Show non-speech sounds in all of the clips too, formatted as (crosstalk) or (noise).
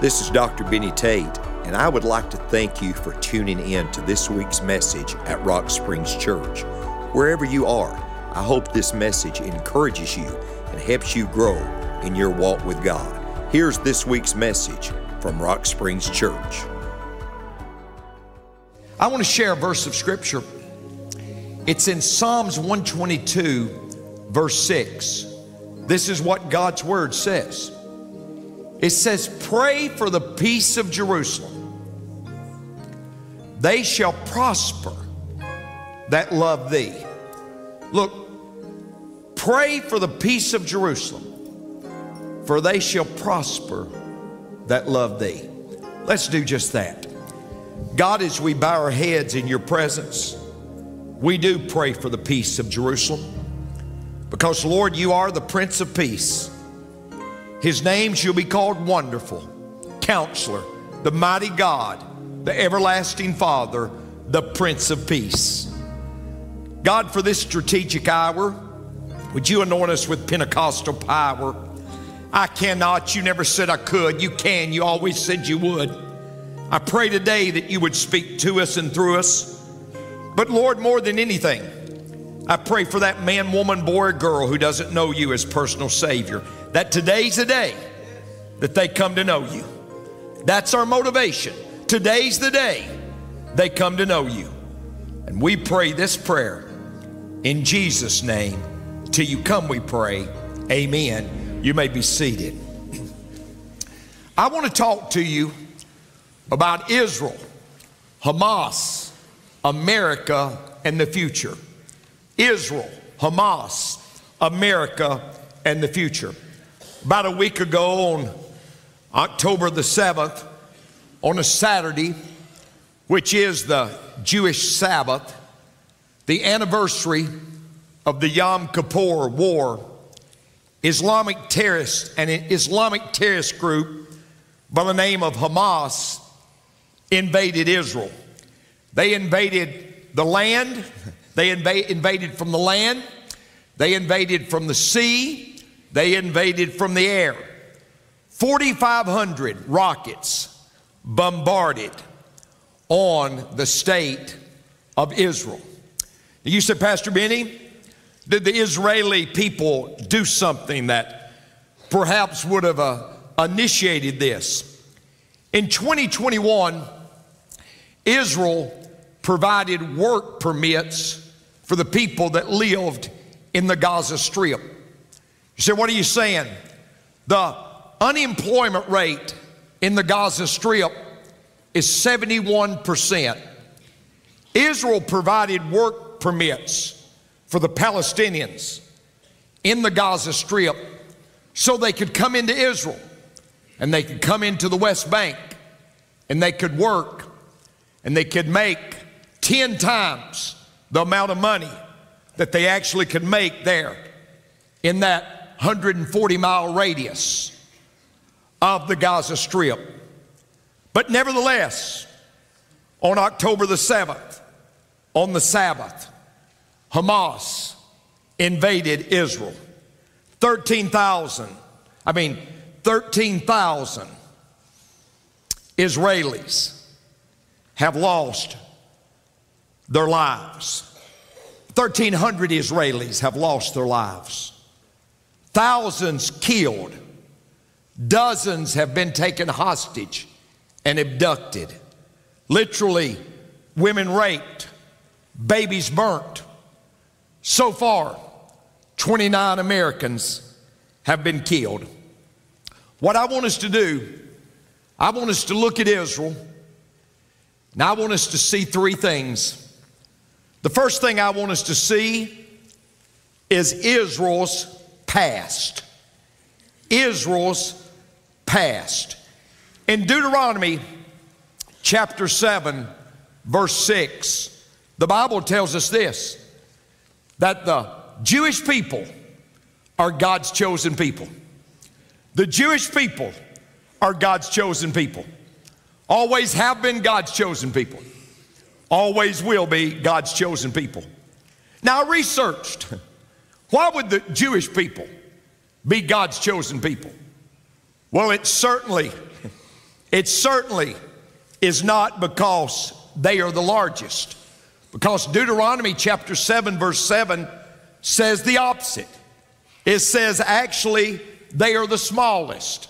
This is Dr. Benny Tate, and I would like to thank you for tuning in to this week's message at Rock Springs Church. Wherever you are, I hope this message encourages you and helps you grow in your walk with God. Here's this week's message from Rock Springs Church. I want to share a verse of scripture. It's in Psalms 122, verse 6. This is what God's word says. It says, Pray for the peace of Jerusalem. They shall prosper that love thee. Look, pray for the peace of Jerusalem, for they shall prosper that love thee. Let's do just that. God, as we bow our heads in your presence, we do pray for the peace of Jerusalem. Because, Lord, you are the Prince of Peace. His name shall be called Wonderful, Counselor, the Mighty God, the Everlasting Father, the Prince of Peace. God, for this strategic hour, would you anoint us with Pentecostal power? I cannot. You never said I could. You can. You always said you would. I pray today that you would speak to us and through us. But Lord, more than anything, I pray for that man, woman, boy, or girl who doesn't know you as personal Savior, that today's the day that they come to know you. That's our motivation. Today's the day they come to know you. And we pray this prayer in Jesus' name. Till you come, we pray. Amen. You may be seated. I want to talk to you about Israel, Hamas, America, and the future. Israel, Hamas, America, and the future. About a week ago, on October the 7th, on a Saturday, which is the Jewish Sabbath, the anniversary of the Yom Kippur War, Islamic terrorists and an Islamic terrorist group by the name of Hamas invaded Israel. They invaded the land, they inv- invaded from the land, they invaded from the sea, they invaded from the air. 4,500 rockets bombarded on the state of Israel. You said, Pastor Benny, did the Israeli people do something that perhaps would have uh, initiated this? In 2021, Israel provided work permits for the people that lived in the Gaza Strip. You say, what are you saying? The unemployment rate in the Gaza Strip is 71%. Israel provided work permits for the Palestinians in the Gaza Strip so they could come into Israel and they could come into the West Bank and they could work and they could make 10 times the amount of money that they actually could make there in that 140 mile radius of the Gaza Strip. But nevertheless, on October the 7th, on the Sabbath, Hamas invaded Israel. 13,000, I mean, 13,000 Israelis have lost their lives. 1,300 Israelis have lost their lives. Thousands killed. Dozens have been taken hostage and abducted. Literally, women raped, babies burnt. So far, 29 Americans have been killed. What I want us to do, I want us to look at Israel, and I want us to see three things. The first thing I want us to see is Israel's past. Israel's past. In Deuteronomy chapter 7, verse 6, the Bible tells us this that the Jewish people are God's chosen people. The Jewish people are God's chosen people. Always have been God's chosen people always will be God's chosen people. Now, I researched why would the Jewish people be God's chosen people? Well, it certainly It certainly is not because they are the largest, because Deuteronomy chapter 7, verse 7 says the opposite. It says actually they are the smallest.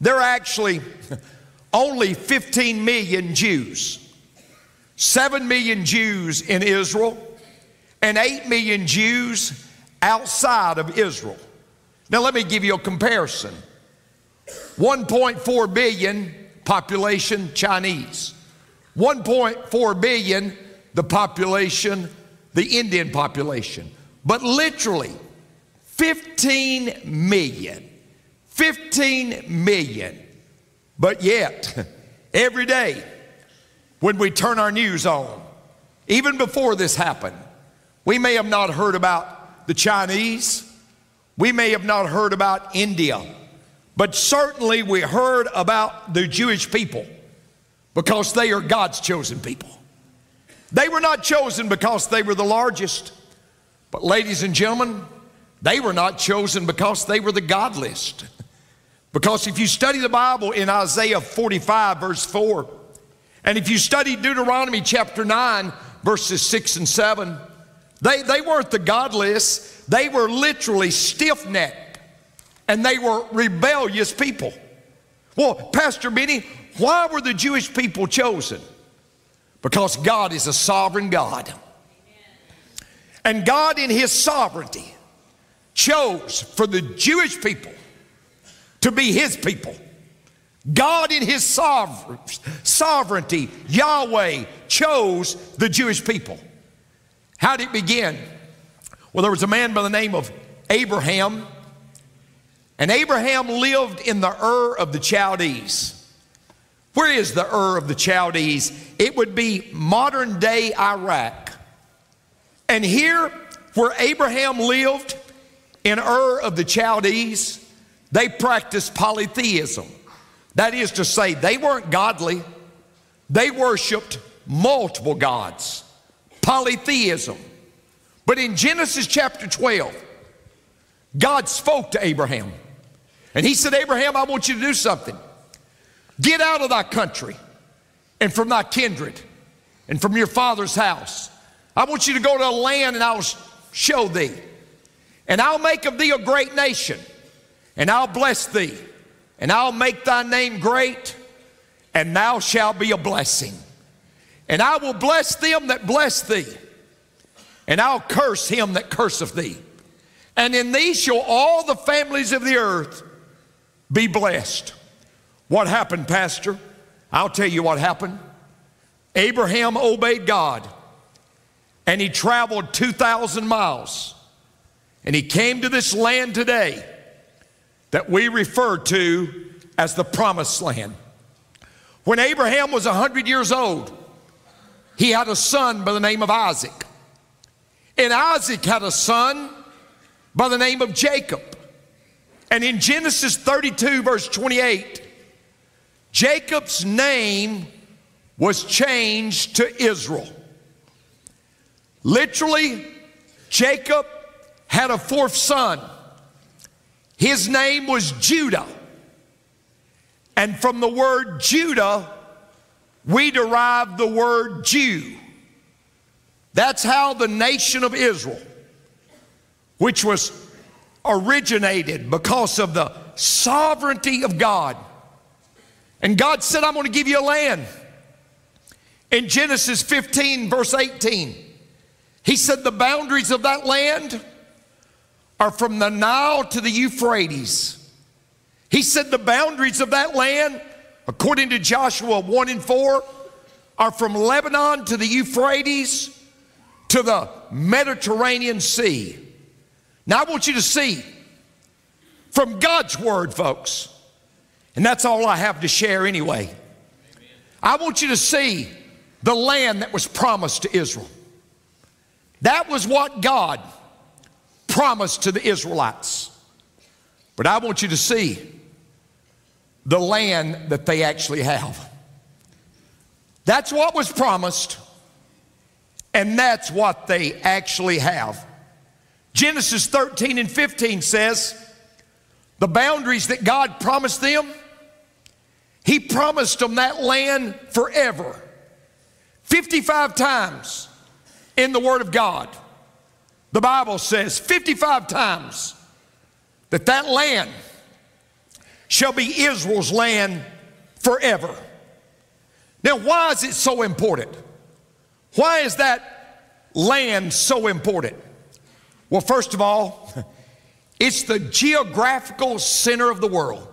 They're actually (laughs) only 15 million Jews, 7 million Jews in Israel, and 8 million Jews outside of Israel. Now, let me give you a comparison 1.4 billion population Chinese, 1.4 billion the population, the Indian population, but literally 15 million. 15 million. But yet, (laughs) every day when we turn our news on, even before this happened, we may have not heard about the Chinese, we may have not heard about India, but certainly we heard about the Jewish people because they are God's chosen people. They were not chosen because they were the largest, but ladies and gentlemen, they were not chosen because they were the godliest. Because if you study the Bible in Isaiah 45, verse 4, and if you study Deuteronomy chapter 9, verses 6 and 7, they, they weren't the godless, they were literally stiff necked and they were rebellious people. Well, Pastor Benny, why were the Jewish people chosen? Because God is a sovereign God. And God, in His sovereignty, chose for the Jewish people to be His people. God, in His sovereignty, Yahweh chose the Jewish people. How did it begin? Well, there was a man by the name of Abraham, and Abraham lived in the Ur of the Chaldees. Where is the Ur of the Chaldees? It would be modern day Iraq. And here, where Abraham lived, in Ur of the Chaldees, they practiced polytheism. That is to say, they weren't godly, they worshiped multiple gods polytheism. But in Genesis chapter 12, God spoke to Abraham. And he said, Abraham, I want you to do something. Get out of thy country and from thy kindred and from your father's house. I want you to go to a land and I'll show thee. And I'll make of thee a great nation, and I'll bless thee, and I'll make thy name great, and thou shalt be a blessing. And I will bless them that bless thee, and I'll curse him that curseth thee. And in thee shall all the families of the earth be blessed. What happened, Pastor? I'll tell you what happened. Abraham obeyed God, and he traveled 2,000 miles, and he came to this land today that we refer to as the promised land. When Abraham was 100 years old, he had a son by the name of Isaac. And Isaac had a son by the name of Jacob. And in Genesis 32, verse 28, Jacob's name was changed to Israel. Literally, Jacob had a fourth son. His name was Judah. And from the word Judah, we derive the word Jew. That's how the nation of Israel, which was originated because of the sovereignty of God. And God said, I'm going to give you a land. In Genesis 15, verse 18, He said, The boundaries of that land are from the Nile to the Euphrates. He said, The boundaries of that land according to Joshua 1 and 4, are from Lebanon to the Euphrates to the Mediterranean Sea. Now, I want you to see from God's Word, folks, and that's all I have to share anyway. I want you to see the land that was promised to Israel. That was what God promised to the Israelites. But I want you to see the land that they actually have. That's what was promised, and that's what they actually have. Genesis 13 and 15 says, the boundaries that God promised them, He promised them that land forever. 55 times in the Word of God, the Bible says 55 times that that land shall be Israel's land forever. Now, why is it so important? Why is that land so important? Well, first of all, (laughs) it's the geographical center of the world.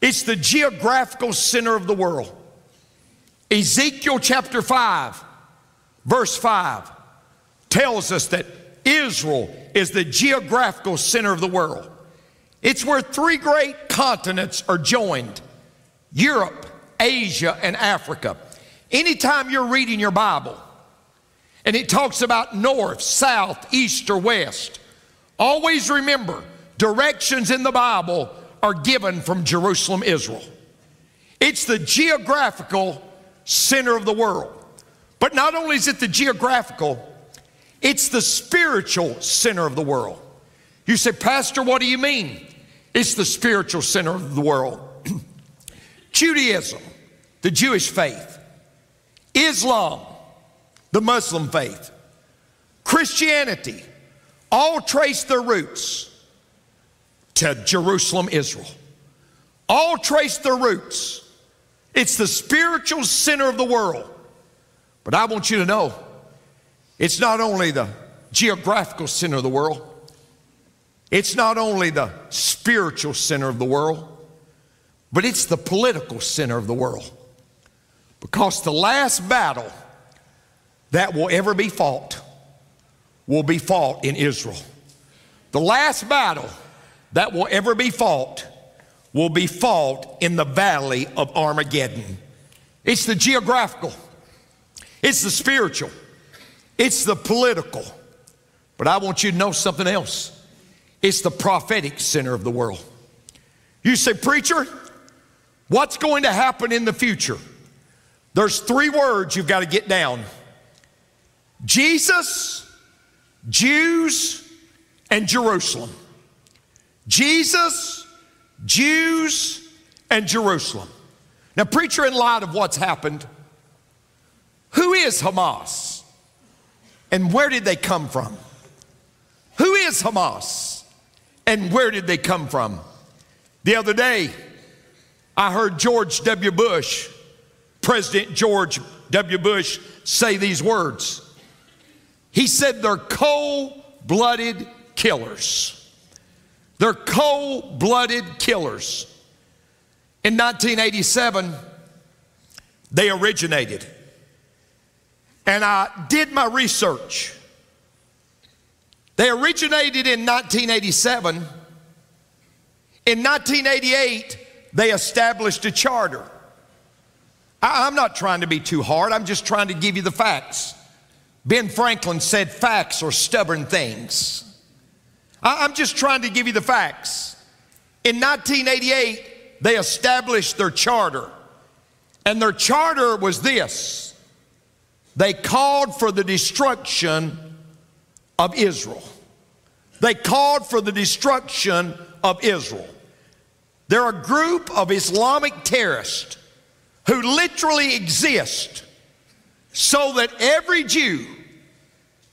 It's the geographical center of the world. Ezekiel chapter 5, verse 5 tells us that Israel is the geographical center of the world. It's where three great continents are joined Europe, Asia, and Africa. Anytime you're reading your Bible and it talks about north, south, east, or west, always remember directions in the Bible are given from Jerusalem, Israel. It's the geographical center of the world. But not only is it the geographical, it's the spiritual center of the world. You say, Pastor, what do you mean? It's the spiritual center of the world. (clears throat) Judaism, the Jewish faith, Islam, the Muslim faith, Christianity, all trace their roots to Jerusalem, Israel. All trace their roots it's the spiritual center of the world. But I want you to know it's not only the geographical center of the world, it's not only the spiritual center of the world, but it's the political center of the world. Because the last battle that will ever be fought will be fought in Israel. The last battle that will ever be fought will be fought in the valley of Armageddon. It's the geographical, it's the spiritual, it's the political. But I want you to know something else it's the prophetic center of the world. You say, Preacher, what's going to happen in the future? There's three words you've got to get down Jesus, Jews, and Jerusalem. Jesus, Jews and Jerusalem. Now, preacher, in light of what's happened, who is Hamas? And where did they come from? Who is Hamas? And where did they come from? The other day, I heard George W. Bush, President George W. Bush, say these words. He said they're cold blooded killers. They're cold blooded killers. In 1987, they originated. And I did my research. They originated in 1987. In 1988, they established a charter. I, am not trying to be too hard, I'm just trying to give you the facts. Ben Franklin said facts are stubborn things. I'm just trying to give you the facts. In 1988, they established their charter, and their charter was this they called for the destruction of Israel. They called for the destruction of Israel. They're a group of Islamic terrorists who literally exist so that every Jew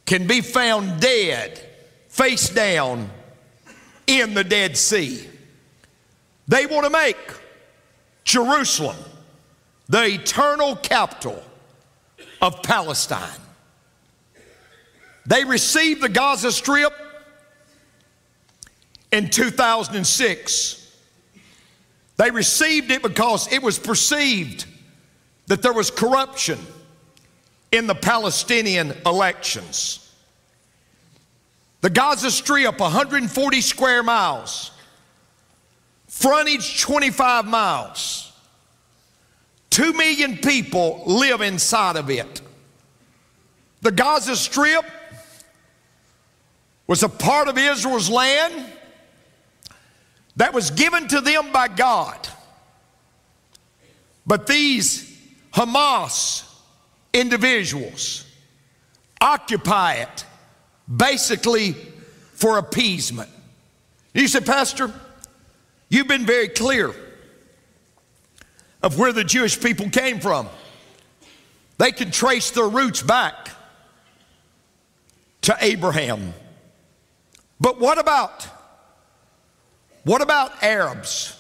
can be found dead face down in the Dead Sea. They want to make Jerusalem the eternal capital of Palestine. They received the Gaza Strip in 2006. They received it because it was perceived that there was corruption in the Palestinian elections. The Gaza Strip, 140 square miles, frontage 25 miles. Two million people live inside of it. The Gaza Strip was a part of Israel's land that was given to them by God. But these Hamas individuals occupy it basically for appeasement. You say, Pastor, you've been very clear. of where the Jewish people came from. They can trace their roots back to Abraham. But what about what about Arabs?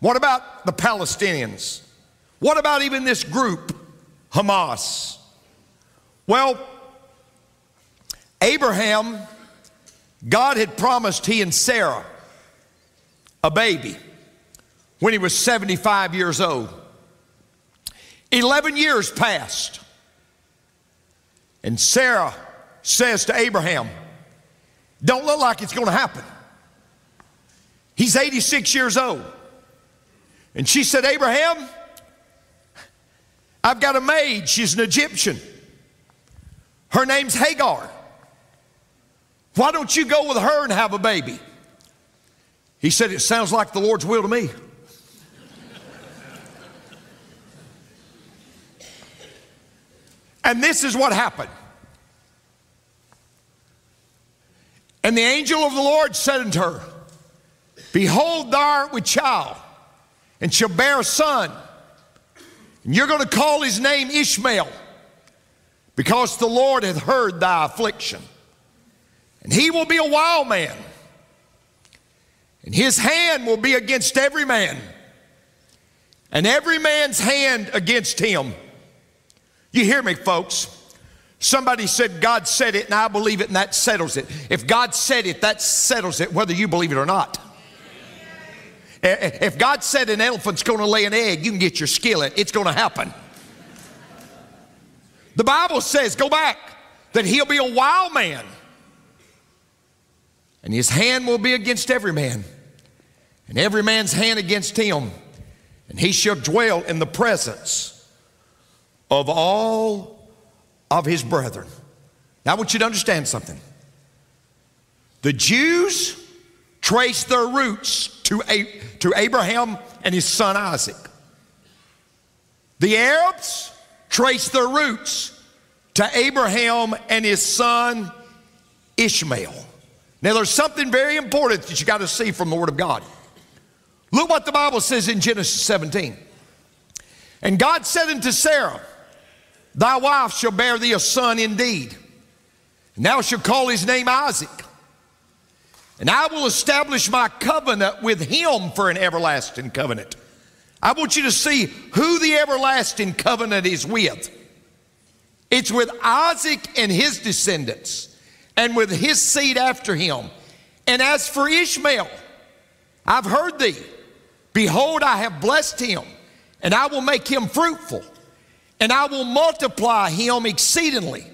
What about the Palestinians? What about even this group, Hamas? Well, Abraham, God had promised he and Sarah a baby when he was 75 years old. 11 years passed. And Sarah says to Abraham, Don't look like it's going to happen. He's 86 years old. And she said, Abraham, I've got a maid. She's an Egyptian. Her name's Hagar. Why don't you go with her and have a baby? He said, It sounds like the Lord's will to me. and this is what happened. And the angel of the Lord said unto her, Behold, thou art with child, and shall bear a son. And you're going to call his name Ishmael, because the Lord hath heard thy affliction. And he will be a wild man, and his hand will be against every man, and every man's hand against him. You hear me, folks? Somebody said, God said it, and I believe it, and that settles it. If God said it, that settles it, whether you believe it or not. If God said an elephant's going to lay an egg, you can get your skillet. It's going to happen. The Bible says, go back, that he'll be a wild man. And his hand will be against every man, and every man's hand against him. And he shall dwell in the presence of all of his brethren. Now, I want you to understand something. The Jews trace their roots to, to Abraham and his son Isaac. The Arabs trace their roots to Abraham and his son Ishmael. Now, there's something very important that you got to see from the Word of God. Look what the Bible says in Genesis 17. And God said unto Sarah, Thy wife shall bear thee a son indeed, and thou shalt call his name Isaac. And I will establish my covenant with him for an everlasting covenant. I want you to see who the everlasting covenant is with. It's with Isaac and his descendants, and with his seed after him. And as for Ishmael, I've heard thee. Behold, I have blessed him, and I will make him fruitful, and I will multiply him exceedingly.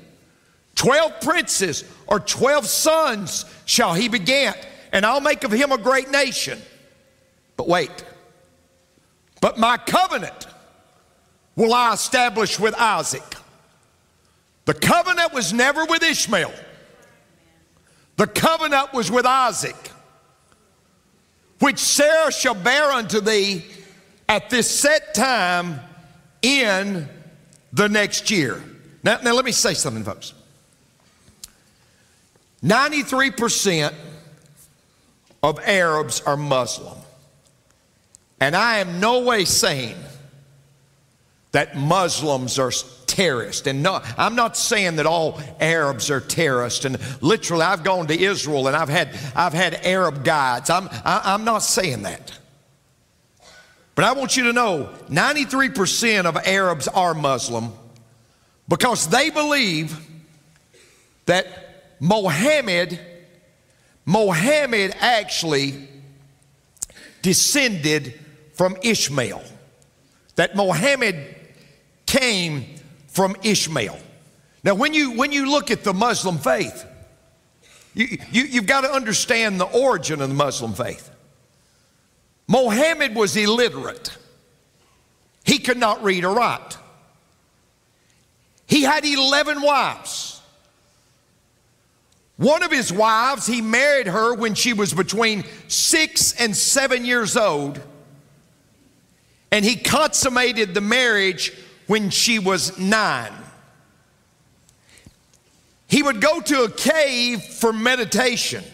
Twelve princes or twelve sons shall he beget, and I'll make of him a great nation. But wait, but my covenant will I establish with Isaac. The covenant was never with Ishmael, the covenant was with Isaac, which Sarah shall bear unto thee at this set time in the next year. Now, now let me say something, folks. 93% of Arabs are Muslim. And I am no way saying that Muslims are terrorists. And no, I'm not saying that all Arabs are terrorists. And literally, I've gone to Israel and I've had, I've had Arab guides. I'm, I, am i am not saying that. But I want you to know 93% of Arabs are Muslim because they believe that Mohammed, Mohammed actually descended from Ishmael. That Mohammed came from Ishmael. Now, when you, when you look at the Muslim faith, you, you, you've got to understand the origin of the Muslim faith. Mohammed was illiterate. He could not read or write. He had 11 wives. One of his wives, he married her when she was between six and seven years old, and he consummated the marriage when she was nine. He would go to a cave for meditation.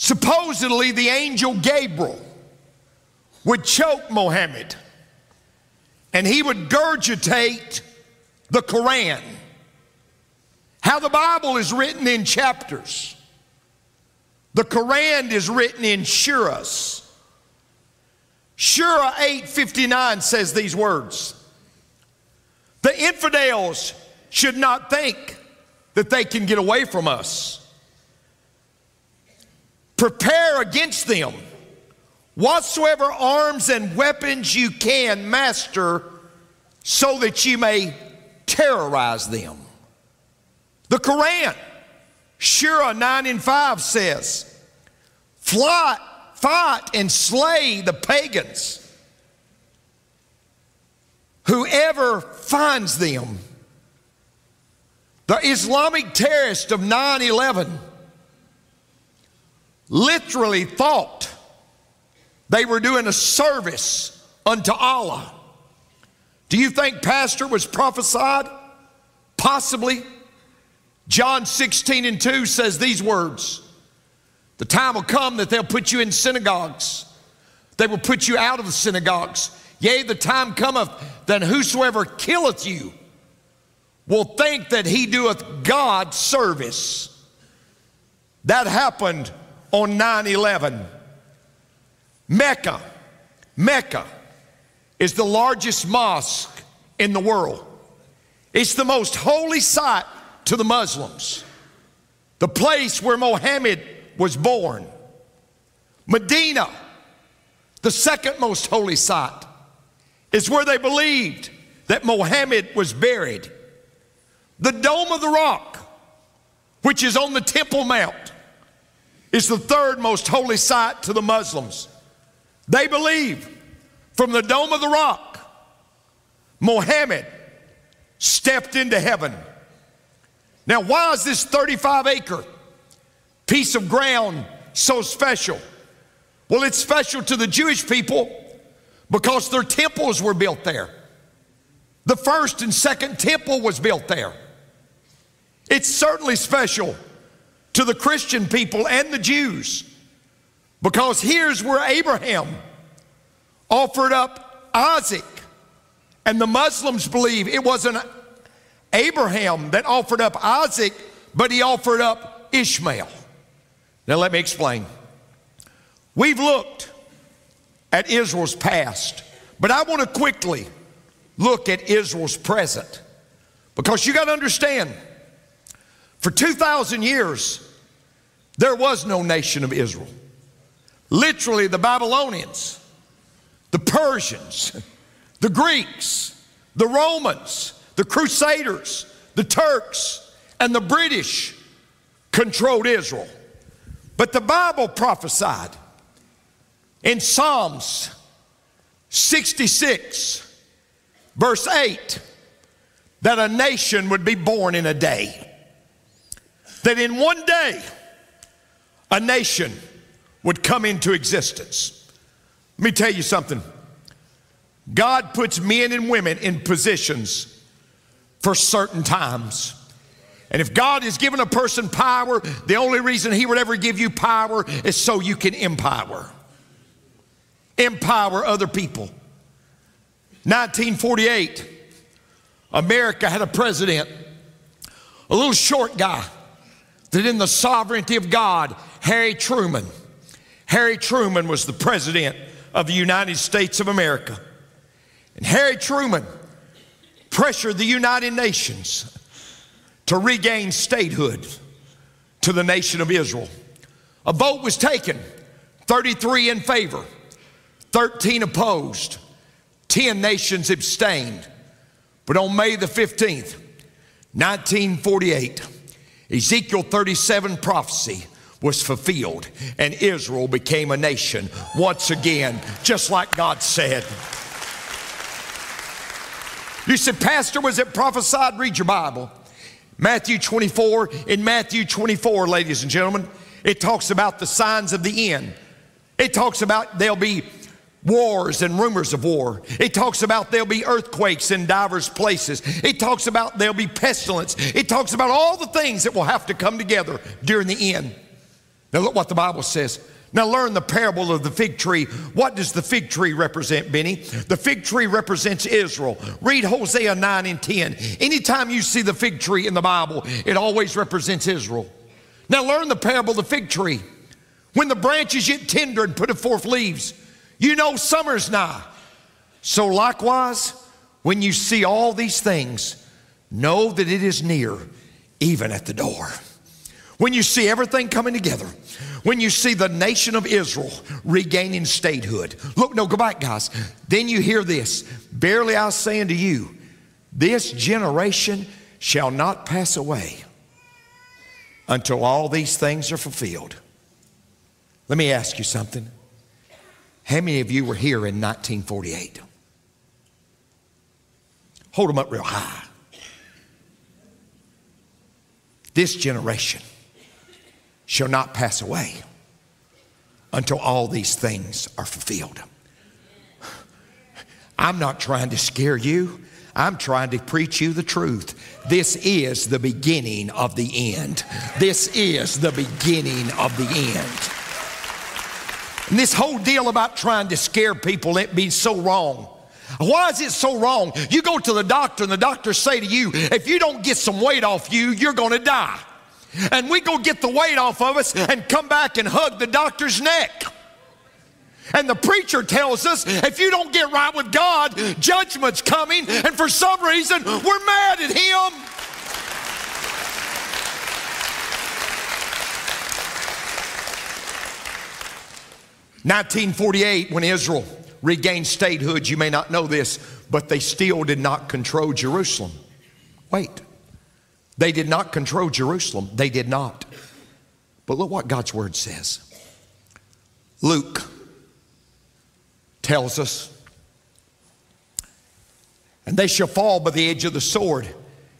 Supposedly, the angel Gabriel would choke Mohammed and he would gurgitate the Quran. How the Bible is written in chapters. The Quran is written in suras. Sura 859 says these words The infidels should not think that they can get away from us. Prepare against them whatsoever arms and weapons you can master so that you may terrorize them. The Quran, Sura 9 and 5 says, Fly, fight and slay the pagans. Whoever finds them, the Islamic terrorists of 9 11 literally thought they were doing a service unto Allah. Do you think Pastor was prophesied? Possibly. John 16 and 2 says these words The time will come that they'll put you in synagogues, they will put you out of the synagogues. Yea, the time cometh that whosoever killeth you will think that he doeth God service. That happened on 9 11. Mecca, Mecca is the largest mosque in the world. It's the most holy site to the Muslims, the place where Mohammed was born. Medina, the second most holy site, is where they believed that Mohammed was buried. The Dome of the Rock, which is on the Temple Mount, is the third most holy site to the Muslims. They believe from the Dome of the Rock, Mohammed stepped into heaven. Now, why is this 35 acre piece of ground so special? Well, it's special to the Jewish people because their temples were built there. The first and second temple was built there. It's certainly special to the Christian people and the Jews because here's where Abraham offered up Isaac. And the Muslims believe it wasn't Abraham that offered up Isaac, but he offered up Ishmael. Now, let me explain. We've looked at Israel's past, but I want to quickly look at Israel's present because you got to understand for 2,000 years, there was no nation of Israel. Literally, the Babylonians, the Persians, (laughs) the Greeks, the Romans, the Crusaders, the Turks, and the British controlled Israel. But the Bible prophesied in Psalms 66, verse 8, that a nation would be born in a day. That in one day, a nation would come into existence. Let me tell you something. God puts men and women in positions for certain times. And if God has given a person power, the only reason He would ever give you power is so you can empower. Empower other people. 1948, America had a president, a little short guy, that in the sovereignty of God, Harry Truman, Harry Truman was the president of the United States of America. And Harry Truman pressured the United Nations to regain statehood to the nation of Israel. A vote was taken 33 in favor, 13 opposed, 10 nations abstained. But on May the 15th, 1948, Ezekiel 37 prophecy was fulfilled and Israel became a nation once again, just like God said. You said, Pastor, was it prophesied? Read your Bible. Matthew 24, in Matthew 24, ladies and gentlemen, it talks about the signs of the end. It talks about there'll be wars and rumors of war. It talks about there'll be earthquakes in divers places. It talks about there'll be pestilence. It talks about all the things that will have to come together during the end. Now, look what the Bible says. Now, learn the parable of the fig tree. What does the fig tree represent, Benny? The fig tree represents Israel. Read Hosea 9 and 10. Anytime you see the fig tree in the Bible, it always represents Israel. Now, learn the parable of the fig tree. When the branches get tender and put forth leaves, you know summer's nigh. So, likewise, when you see all these things, know that it is near, even at the door. When you see everything coming together, when you see the nation of Israel regaining statehood, look, no, go back, guys. Then you hear this Barely I say unto you, this generation shall not pass away until all these things are fulfilled. Let me ask you something. How many of you were here in 1948? Hold them up real high. This generation shall not pass away until all these things are fulfilled. I'm not trying to scare you. I'm trying to preach you the truth. This is the beginning of the end. This is the beginning of the end. And this whole deal about trying to scare people, it be so wrong. Why is it so wrong? You go to the doctor and the doctor say to you, if you don't get some weight off you, you're going to die. And we go get the weight off of us and come back and hug the doctor's neck. And the preacher tells us if you don't get right with God, judgment's coming, and for some reason, we're mad at Him. Nineteen forty-eight, when Israel regained statehood, you may not know this, but they still did not control Jerusalem. Wait, they did not control Jerusalem. They did not. But look what God's word says. Luke tells us, and they shall fall by the edge of the sword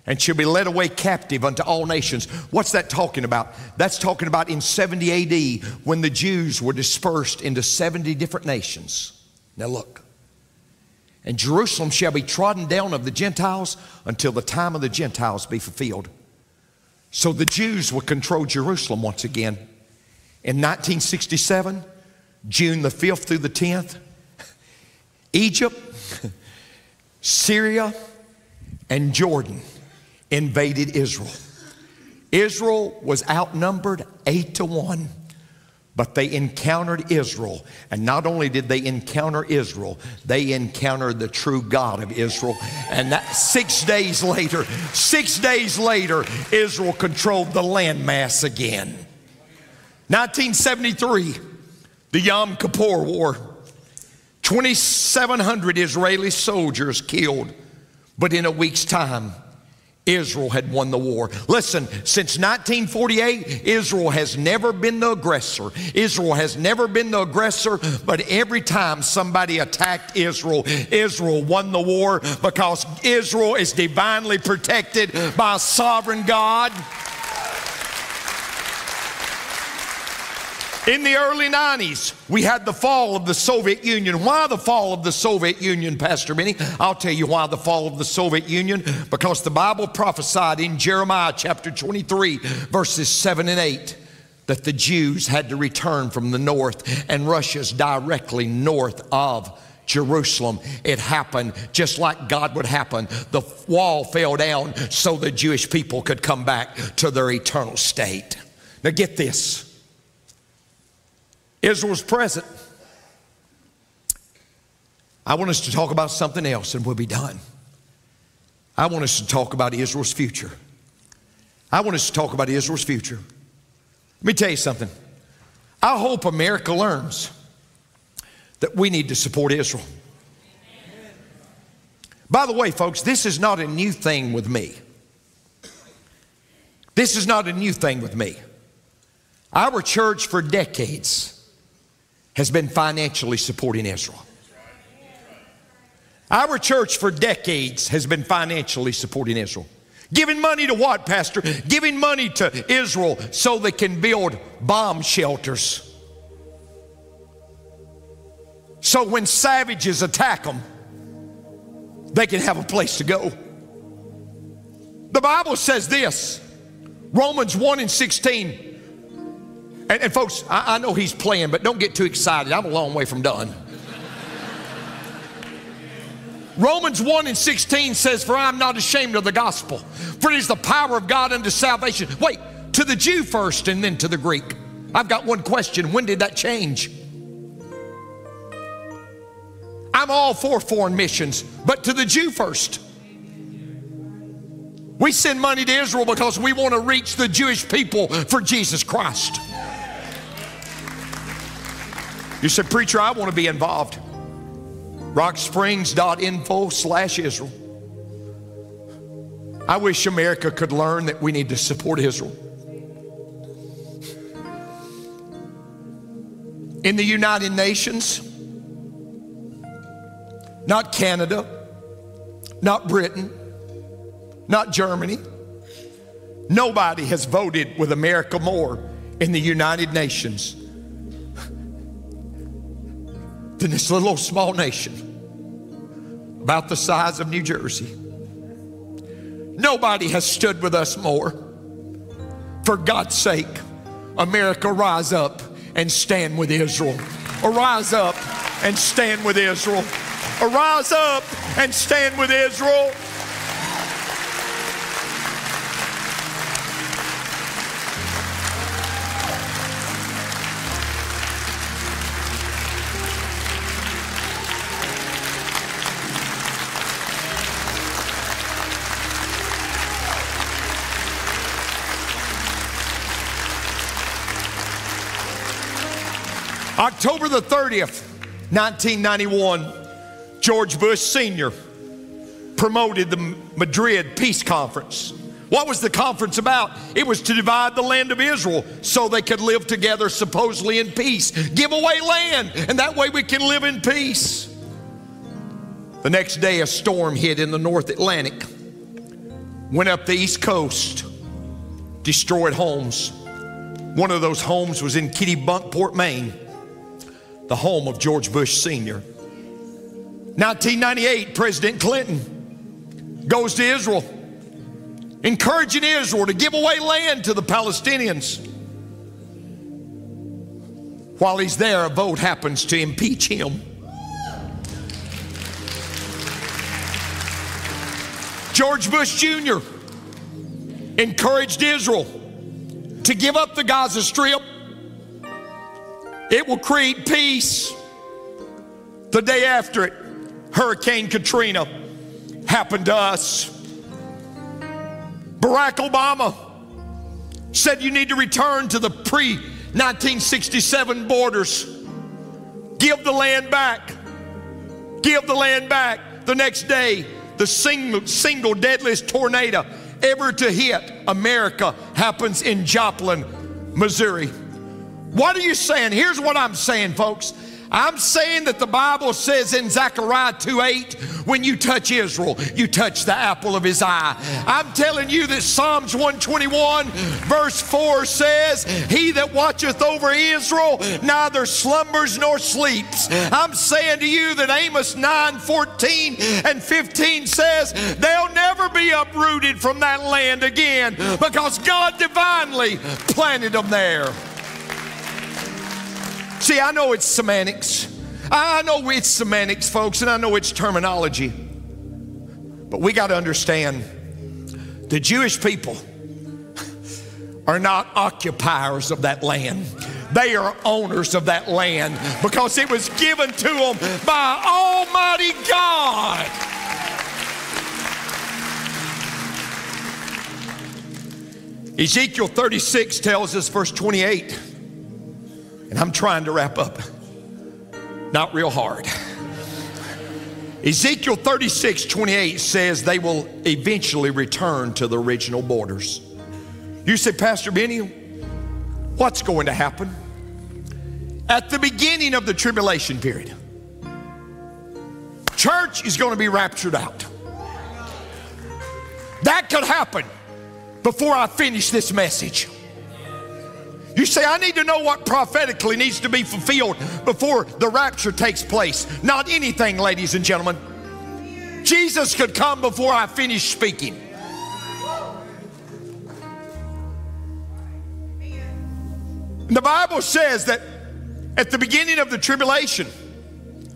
and shall be led away captive unto all nations. What's that talking about? That's talking about in 70 AD when the Jews were dispersed into 70 different nations. Now look. And Jerusalem shall be trodden down of the Gentiles until the time of the Gentiles be fulfilled. So the Jews would control Jerusalem once again. In 1967, June the 5th through the 10th, Egypt, (laughs) Syria, and Jordan invaded Israel. Israel was outnumbered eight to one. But they encountered Israel. And not only did they encounter Israel, they encountered the true God of Israel. And that six days later, six days later, Israel controlled the landmass again. 1973, the Yom Kippur War. 2,700 Israeli soldiers killed. But in a week's time, Israel had won the war. Listen, since 1948, Israel has never been the aggressor. Israel has never been the aggressor, but every time somebody attacked Israel, Israel won the war because Israel is divinely protected by a sovereign God. In the early 90s, we had the fall of the Soviet Union. Why the fall of the Soviet Union, Pastor Benny? I'll tell you why the fall of the Soviet Union. Because the Bible prophesied in Jeremiah chapter 23, verses 7 and 8, that the Jews had to return from the north, and Russia's directly north of Jerusalem. It happened just like God would happen. The wall fell down so the Jewish people could come back to their eternal state. Now, get this. Israel's present. I want us to talk about something else and we'll be done. I want us to talk about Israel's future. I want us to talk about Israel's future. Let me tell you something. I hope America learns that we need to support Israel. By the way, folks, this is not a new thing with me. This is not a new thing with me. Our church for decades has been financially supporting Israel. Our church for decades has been financially supporting Israel. Giving money to what, Pastor? Giving money to Israel so they can build bomb shelters. So when savages attack them, they can have a place to go. The Bible says this Romans 1 and 16 And, and folks, I, I know he's playing, but don't get too excited. I'm a long way from done. Romans 1 and 16 says, For I am not ashamed of the gospel, for it is the power of God unto salvation. Wait, to the Jew first and then to the Greek. I've got one question. When did that change? I'm all for foreign missions, but to the Jew first. We send money to Israel because we want to reach the Jewish people for Jesus Christ. You said, Preacher, I want to be involved. Rocksprings.info slash Israel. I wish America could learn that we need to support Israel. In the United Nations, not Canada, not Britain, not Germany. Nobody has voted with America more in the United Nations than this little small nation, about the size of New Jersey. Nobody has stood with us more. For God's sake, America, rise up and stand with Israel. Arise up and stand with Israel. Arise up and stand with Israel. October the 30th, 1991, George Bush Sr. promoted the Madrid Peace Conference. What was the conference about? It was to divide the land of Israel so they could live together supposedly in peace. Give away land, and that way we can live in peace. The next day, a storm hit in the North Atlantic, went up the East Coast, destroyed homes. One of those homes was in Kennebunkport, Maine the home of George Bush Sr. 1998, President Clinton goes to Israel, encouraging Israel to give away land to the Palestinians. While he's there, a vote happens to impeach him. George Bush Jr. encouraged Israel to give up the Gaza Strip it will create peace. The day after it, Hurricane Katrina happened to us. Barack Obama said you need to return to the pre 1967 borders. Give the land back. Give the land back. The next day, the single, single deadliest tornado ever to hit America happens in Joplin, Missouri. What are you saying? Here's what I'm saying, folks. I'm saying that the Bible says in Zechariah 2 8, when you touch Israel, you touch the apple of his eye. I'm telling you that Psalms 121, verse 4 says, He that watcheth over Israel neither slumbers nor sleeps. I'm saying to you that Amos 9 14 and 15 says, They'll never be uprooted from that land again because God divinely planted them there. See, I know it's semantics. I know it's semantics, folks, and I know it's terminology. But we got to understand the Jewish people are not occupiers of that land. They are owners of that land because it was given to them by Almighty God. Ezekiel 36 tells us, verse 28. And I'm trying to wrap up. Not real hard. Ezekiel 36 28 says they will eventually return to the original borders. You say, Pastor Benny, what's going to happen? At the beginning of the tribulation period, church is going to be raptured out. That could happen before I finish this message. You say, I need to know what prophetically needs to be fulfilled before the rapture takes place. Not anything, ladies and gentlemen. Jesus could come before I finish speaking. The Bible says that at the beginning of the tribulation,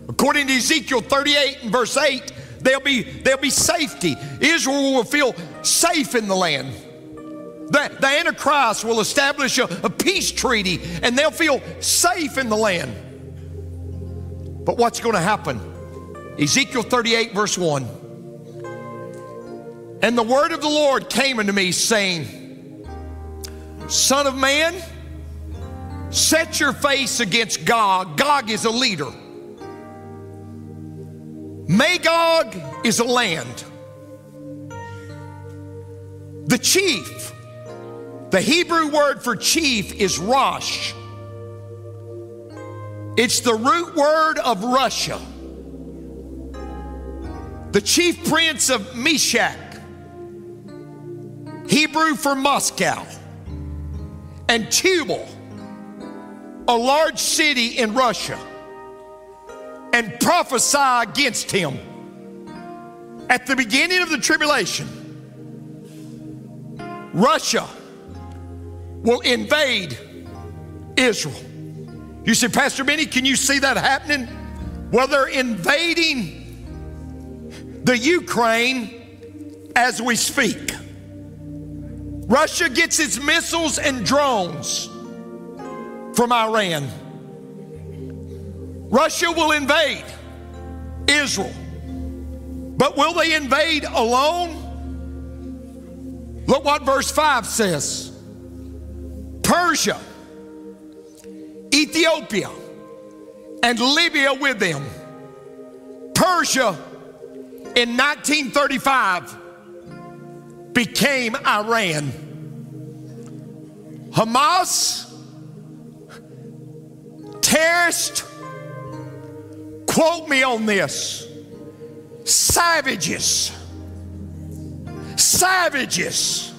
according to Ezekiel 38 and verse 8, there'll be, there'll be safety. Israel will feel safe in the land. The, the Antichrist will establish a, a peace treaty and they'll feel safe in the land. But what's going to happen? Ezekiel 38, verse 1. And the word of the Lord came unto me, saying, Son of man, set your face against Gog. Gog is a leader. Magog is a land. The chief, the Hebrew word for chief is Rosh. It's the root word of Russia. The chief prince of Meshech, Hebrew for Moscow, and Tubal, a large city in Russia, and prophesy against him. At the beginning of the tribulation, Russia will invade Israel. You say, Pastor Benny, can you see that happening? Well, they're invading the Ukraine as we speak. Russia gets its missiles and drones from Iran. Russia will invade Israel. But will they invade alone? Look what verse 5 says Persia Ethiopia and Libya with them. Persia in 1935 became Iran. Hamas, terrorist, quote me on this, savages, savages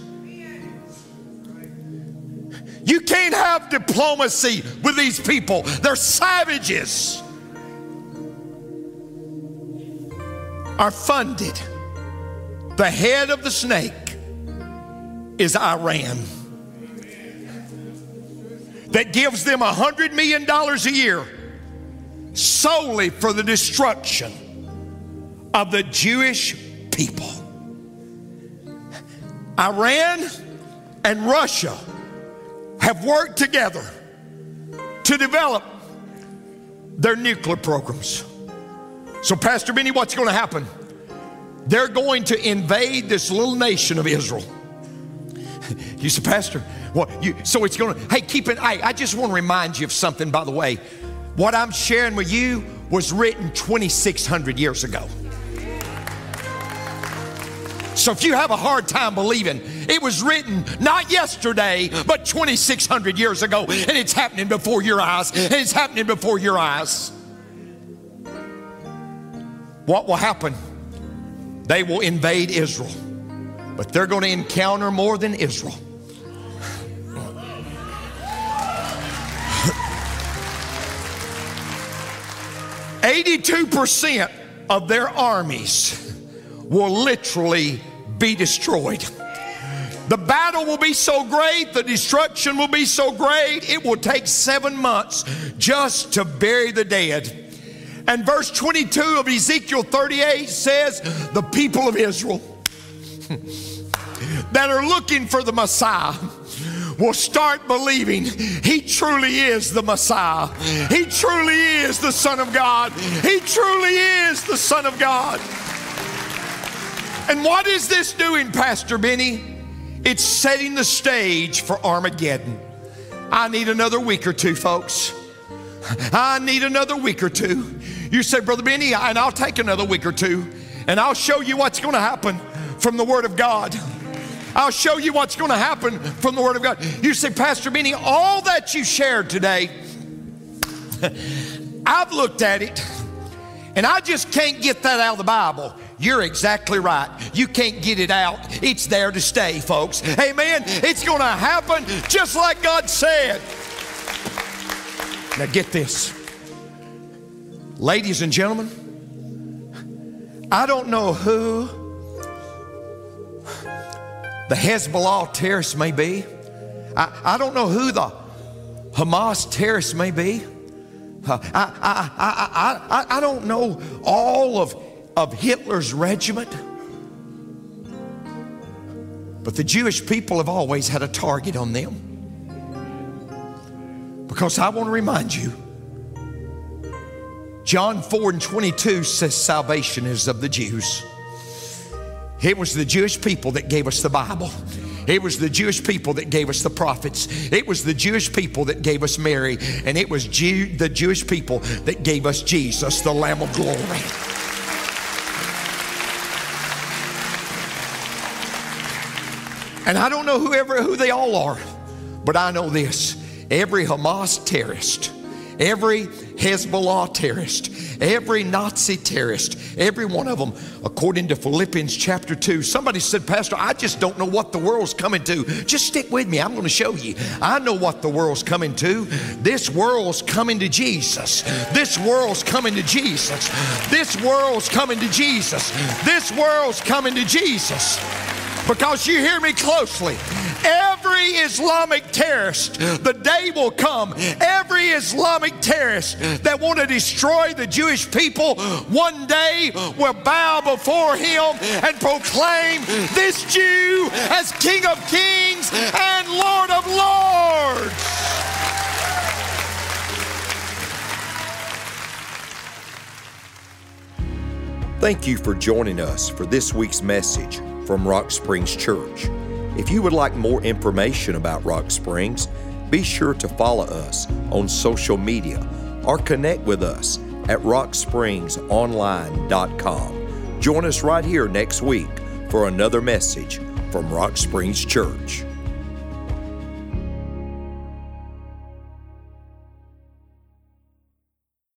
you can't have diplomacy with these people, they're savages. Are funded. The head of the snake is Iran. That gives them a $100 million a year solely for the destruction of the Jewish people. Iran and Russia have worked together to develop their nuclear programs. So, Pastor Benny, what's going to happen? They're going to invade this little nation of Israel. (laughs) You said, Pastor, what you so it's gonna hey, keep it. I, I just want to remind you of something, by the way. What I'm sharing with you was written 2,600 years ago. So if you have a hard time believing, it was written not yesterday, but 2,600 years ago, and it's happening before your eyes, and it's happening before your eyes. What will happen? They will invade Israel, but they're going to encounter more than Israel. Eighty-two percent of their armies will literally be destroyed. The battle will be so great, the destruction will be so great, it will take seven months just to bury the dead. And verse 22 of Ezekiel 38 says, The people of Israel (laughs) that are looking for the Messiah will start believing He truly is the Messiah. He truly is the Son of God. He truly is the Son of God. And what is this doing, Pastor Benny? It's setting the stage for Armageddon. I need another week or two, folks. I need another week or two. You say, Brother Benny, and I'll take another week or two, and I'll show you what's going to happen from the Word of God. I'll show you what's going to happen from the Word of God. You say, Pastor Benny, all that you shared today, (laughs) I've looked at it, and I just can't get that out of the Bible. You're exactly right. You can't get it out. It's there to stay, folks. Amen. It's going to happen just like God said. Now, get this. Ladies and gentlemen, I don't know who the Hezbollah terrorists may be. I, I don't know who the Hamas terrorists may be. Uh, I, I, I, I, I don't know all of, of Hitler's regiment. But the Jewish people have always had a target on them. Because I want to remind you, John 4 and 22 says salvation is of the Jews. It was the Jewish people that gave us the Bible. It was the Jewish people that gave us the prophets. It was the Jewish people that gave us Mary. And it was Jew, the Jewish people that gave us Jesus, the Lamb of glory. And I don't know whoever who they all are, but I know this. Every Hamas terrorist, every Hezbollah terrorist, every Nazi terrorist, every one of them, according to Philippians chapter 2. Somebody said, Pastor, I just don't know what the world's coming to. Just stick with me. I'm going to show you. I know what the world's coming to. This world's coming to Jesus. This world's coming to Jesus. This world's coming to Jesus. This world's coming to Jesus. Because you hear me closely. Every Islamic terrorist, the day will come, every Islamic terrorist that want to destroy the Jewish people one day will bow before him and proclaim this Jew as King of Kings and Lord of Lords. Thank you for joining us for this week's message from Rock Springs Church. If you would like more information about Rock Springs, be sure to follow us on social media or connect with us at rockspringsonline.com. Join us right here next week for another message from Rock Springs Church.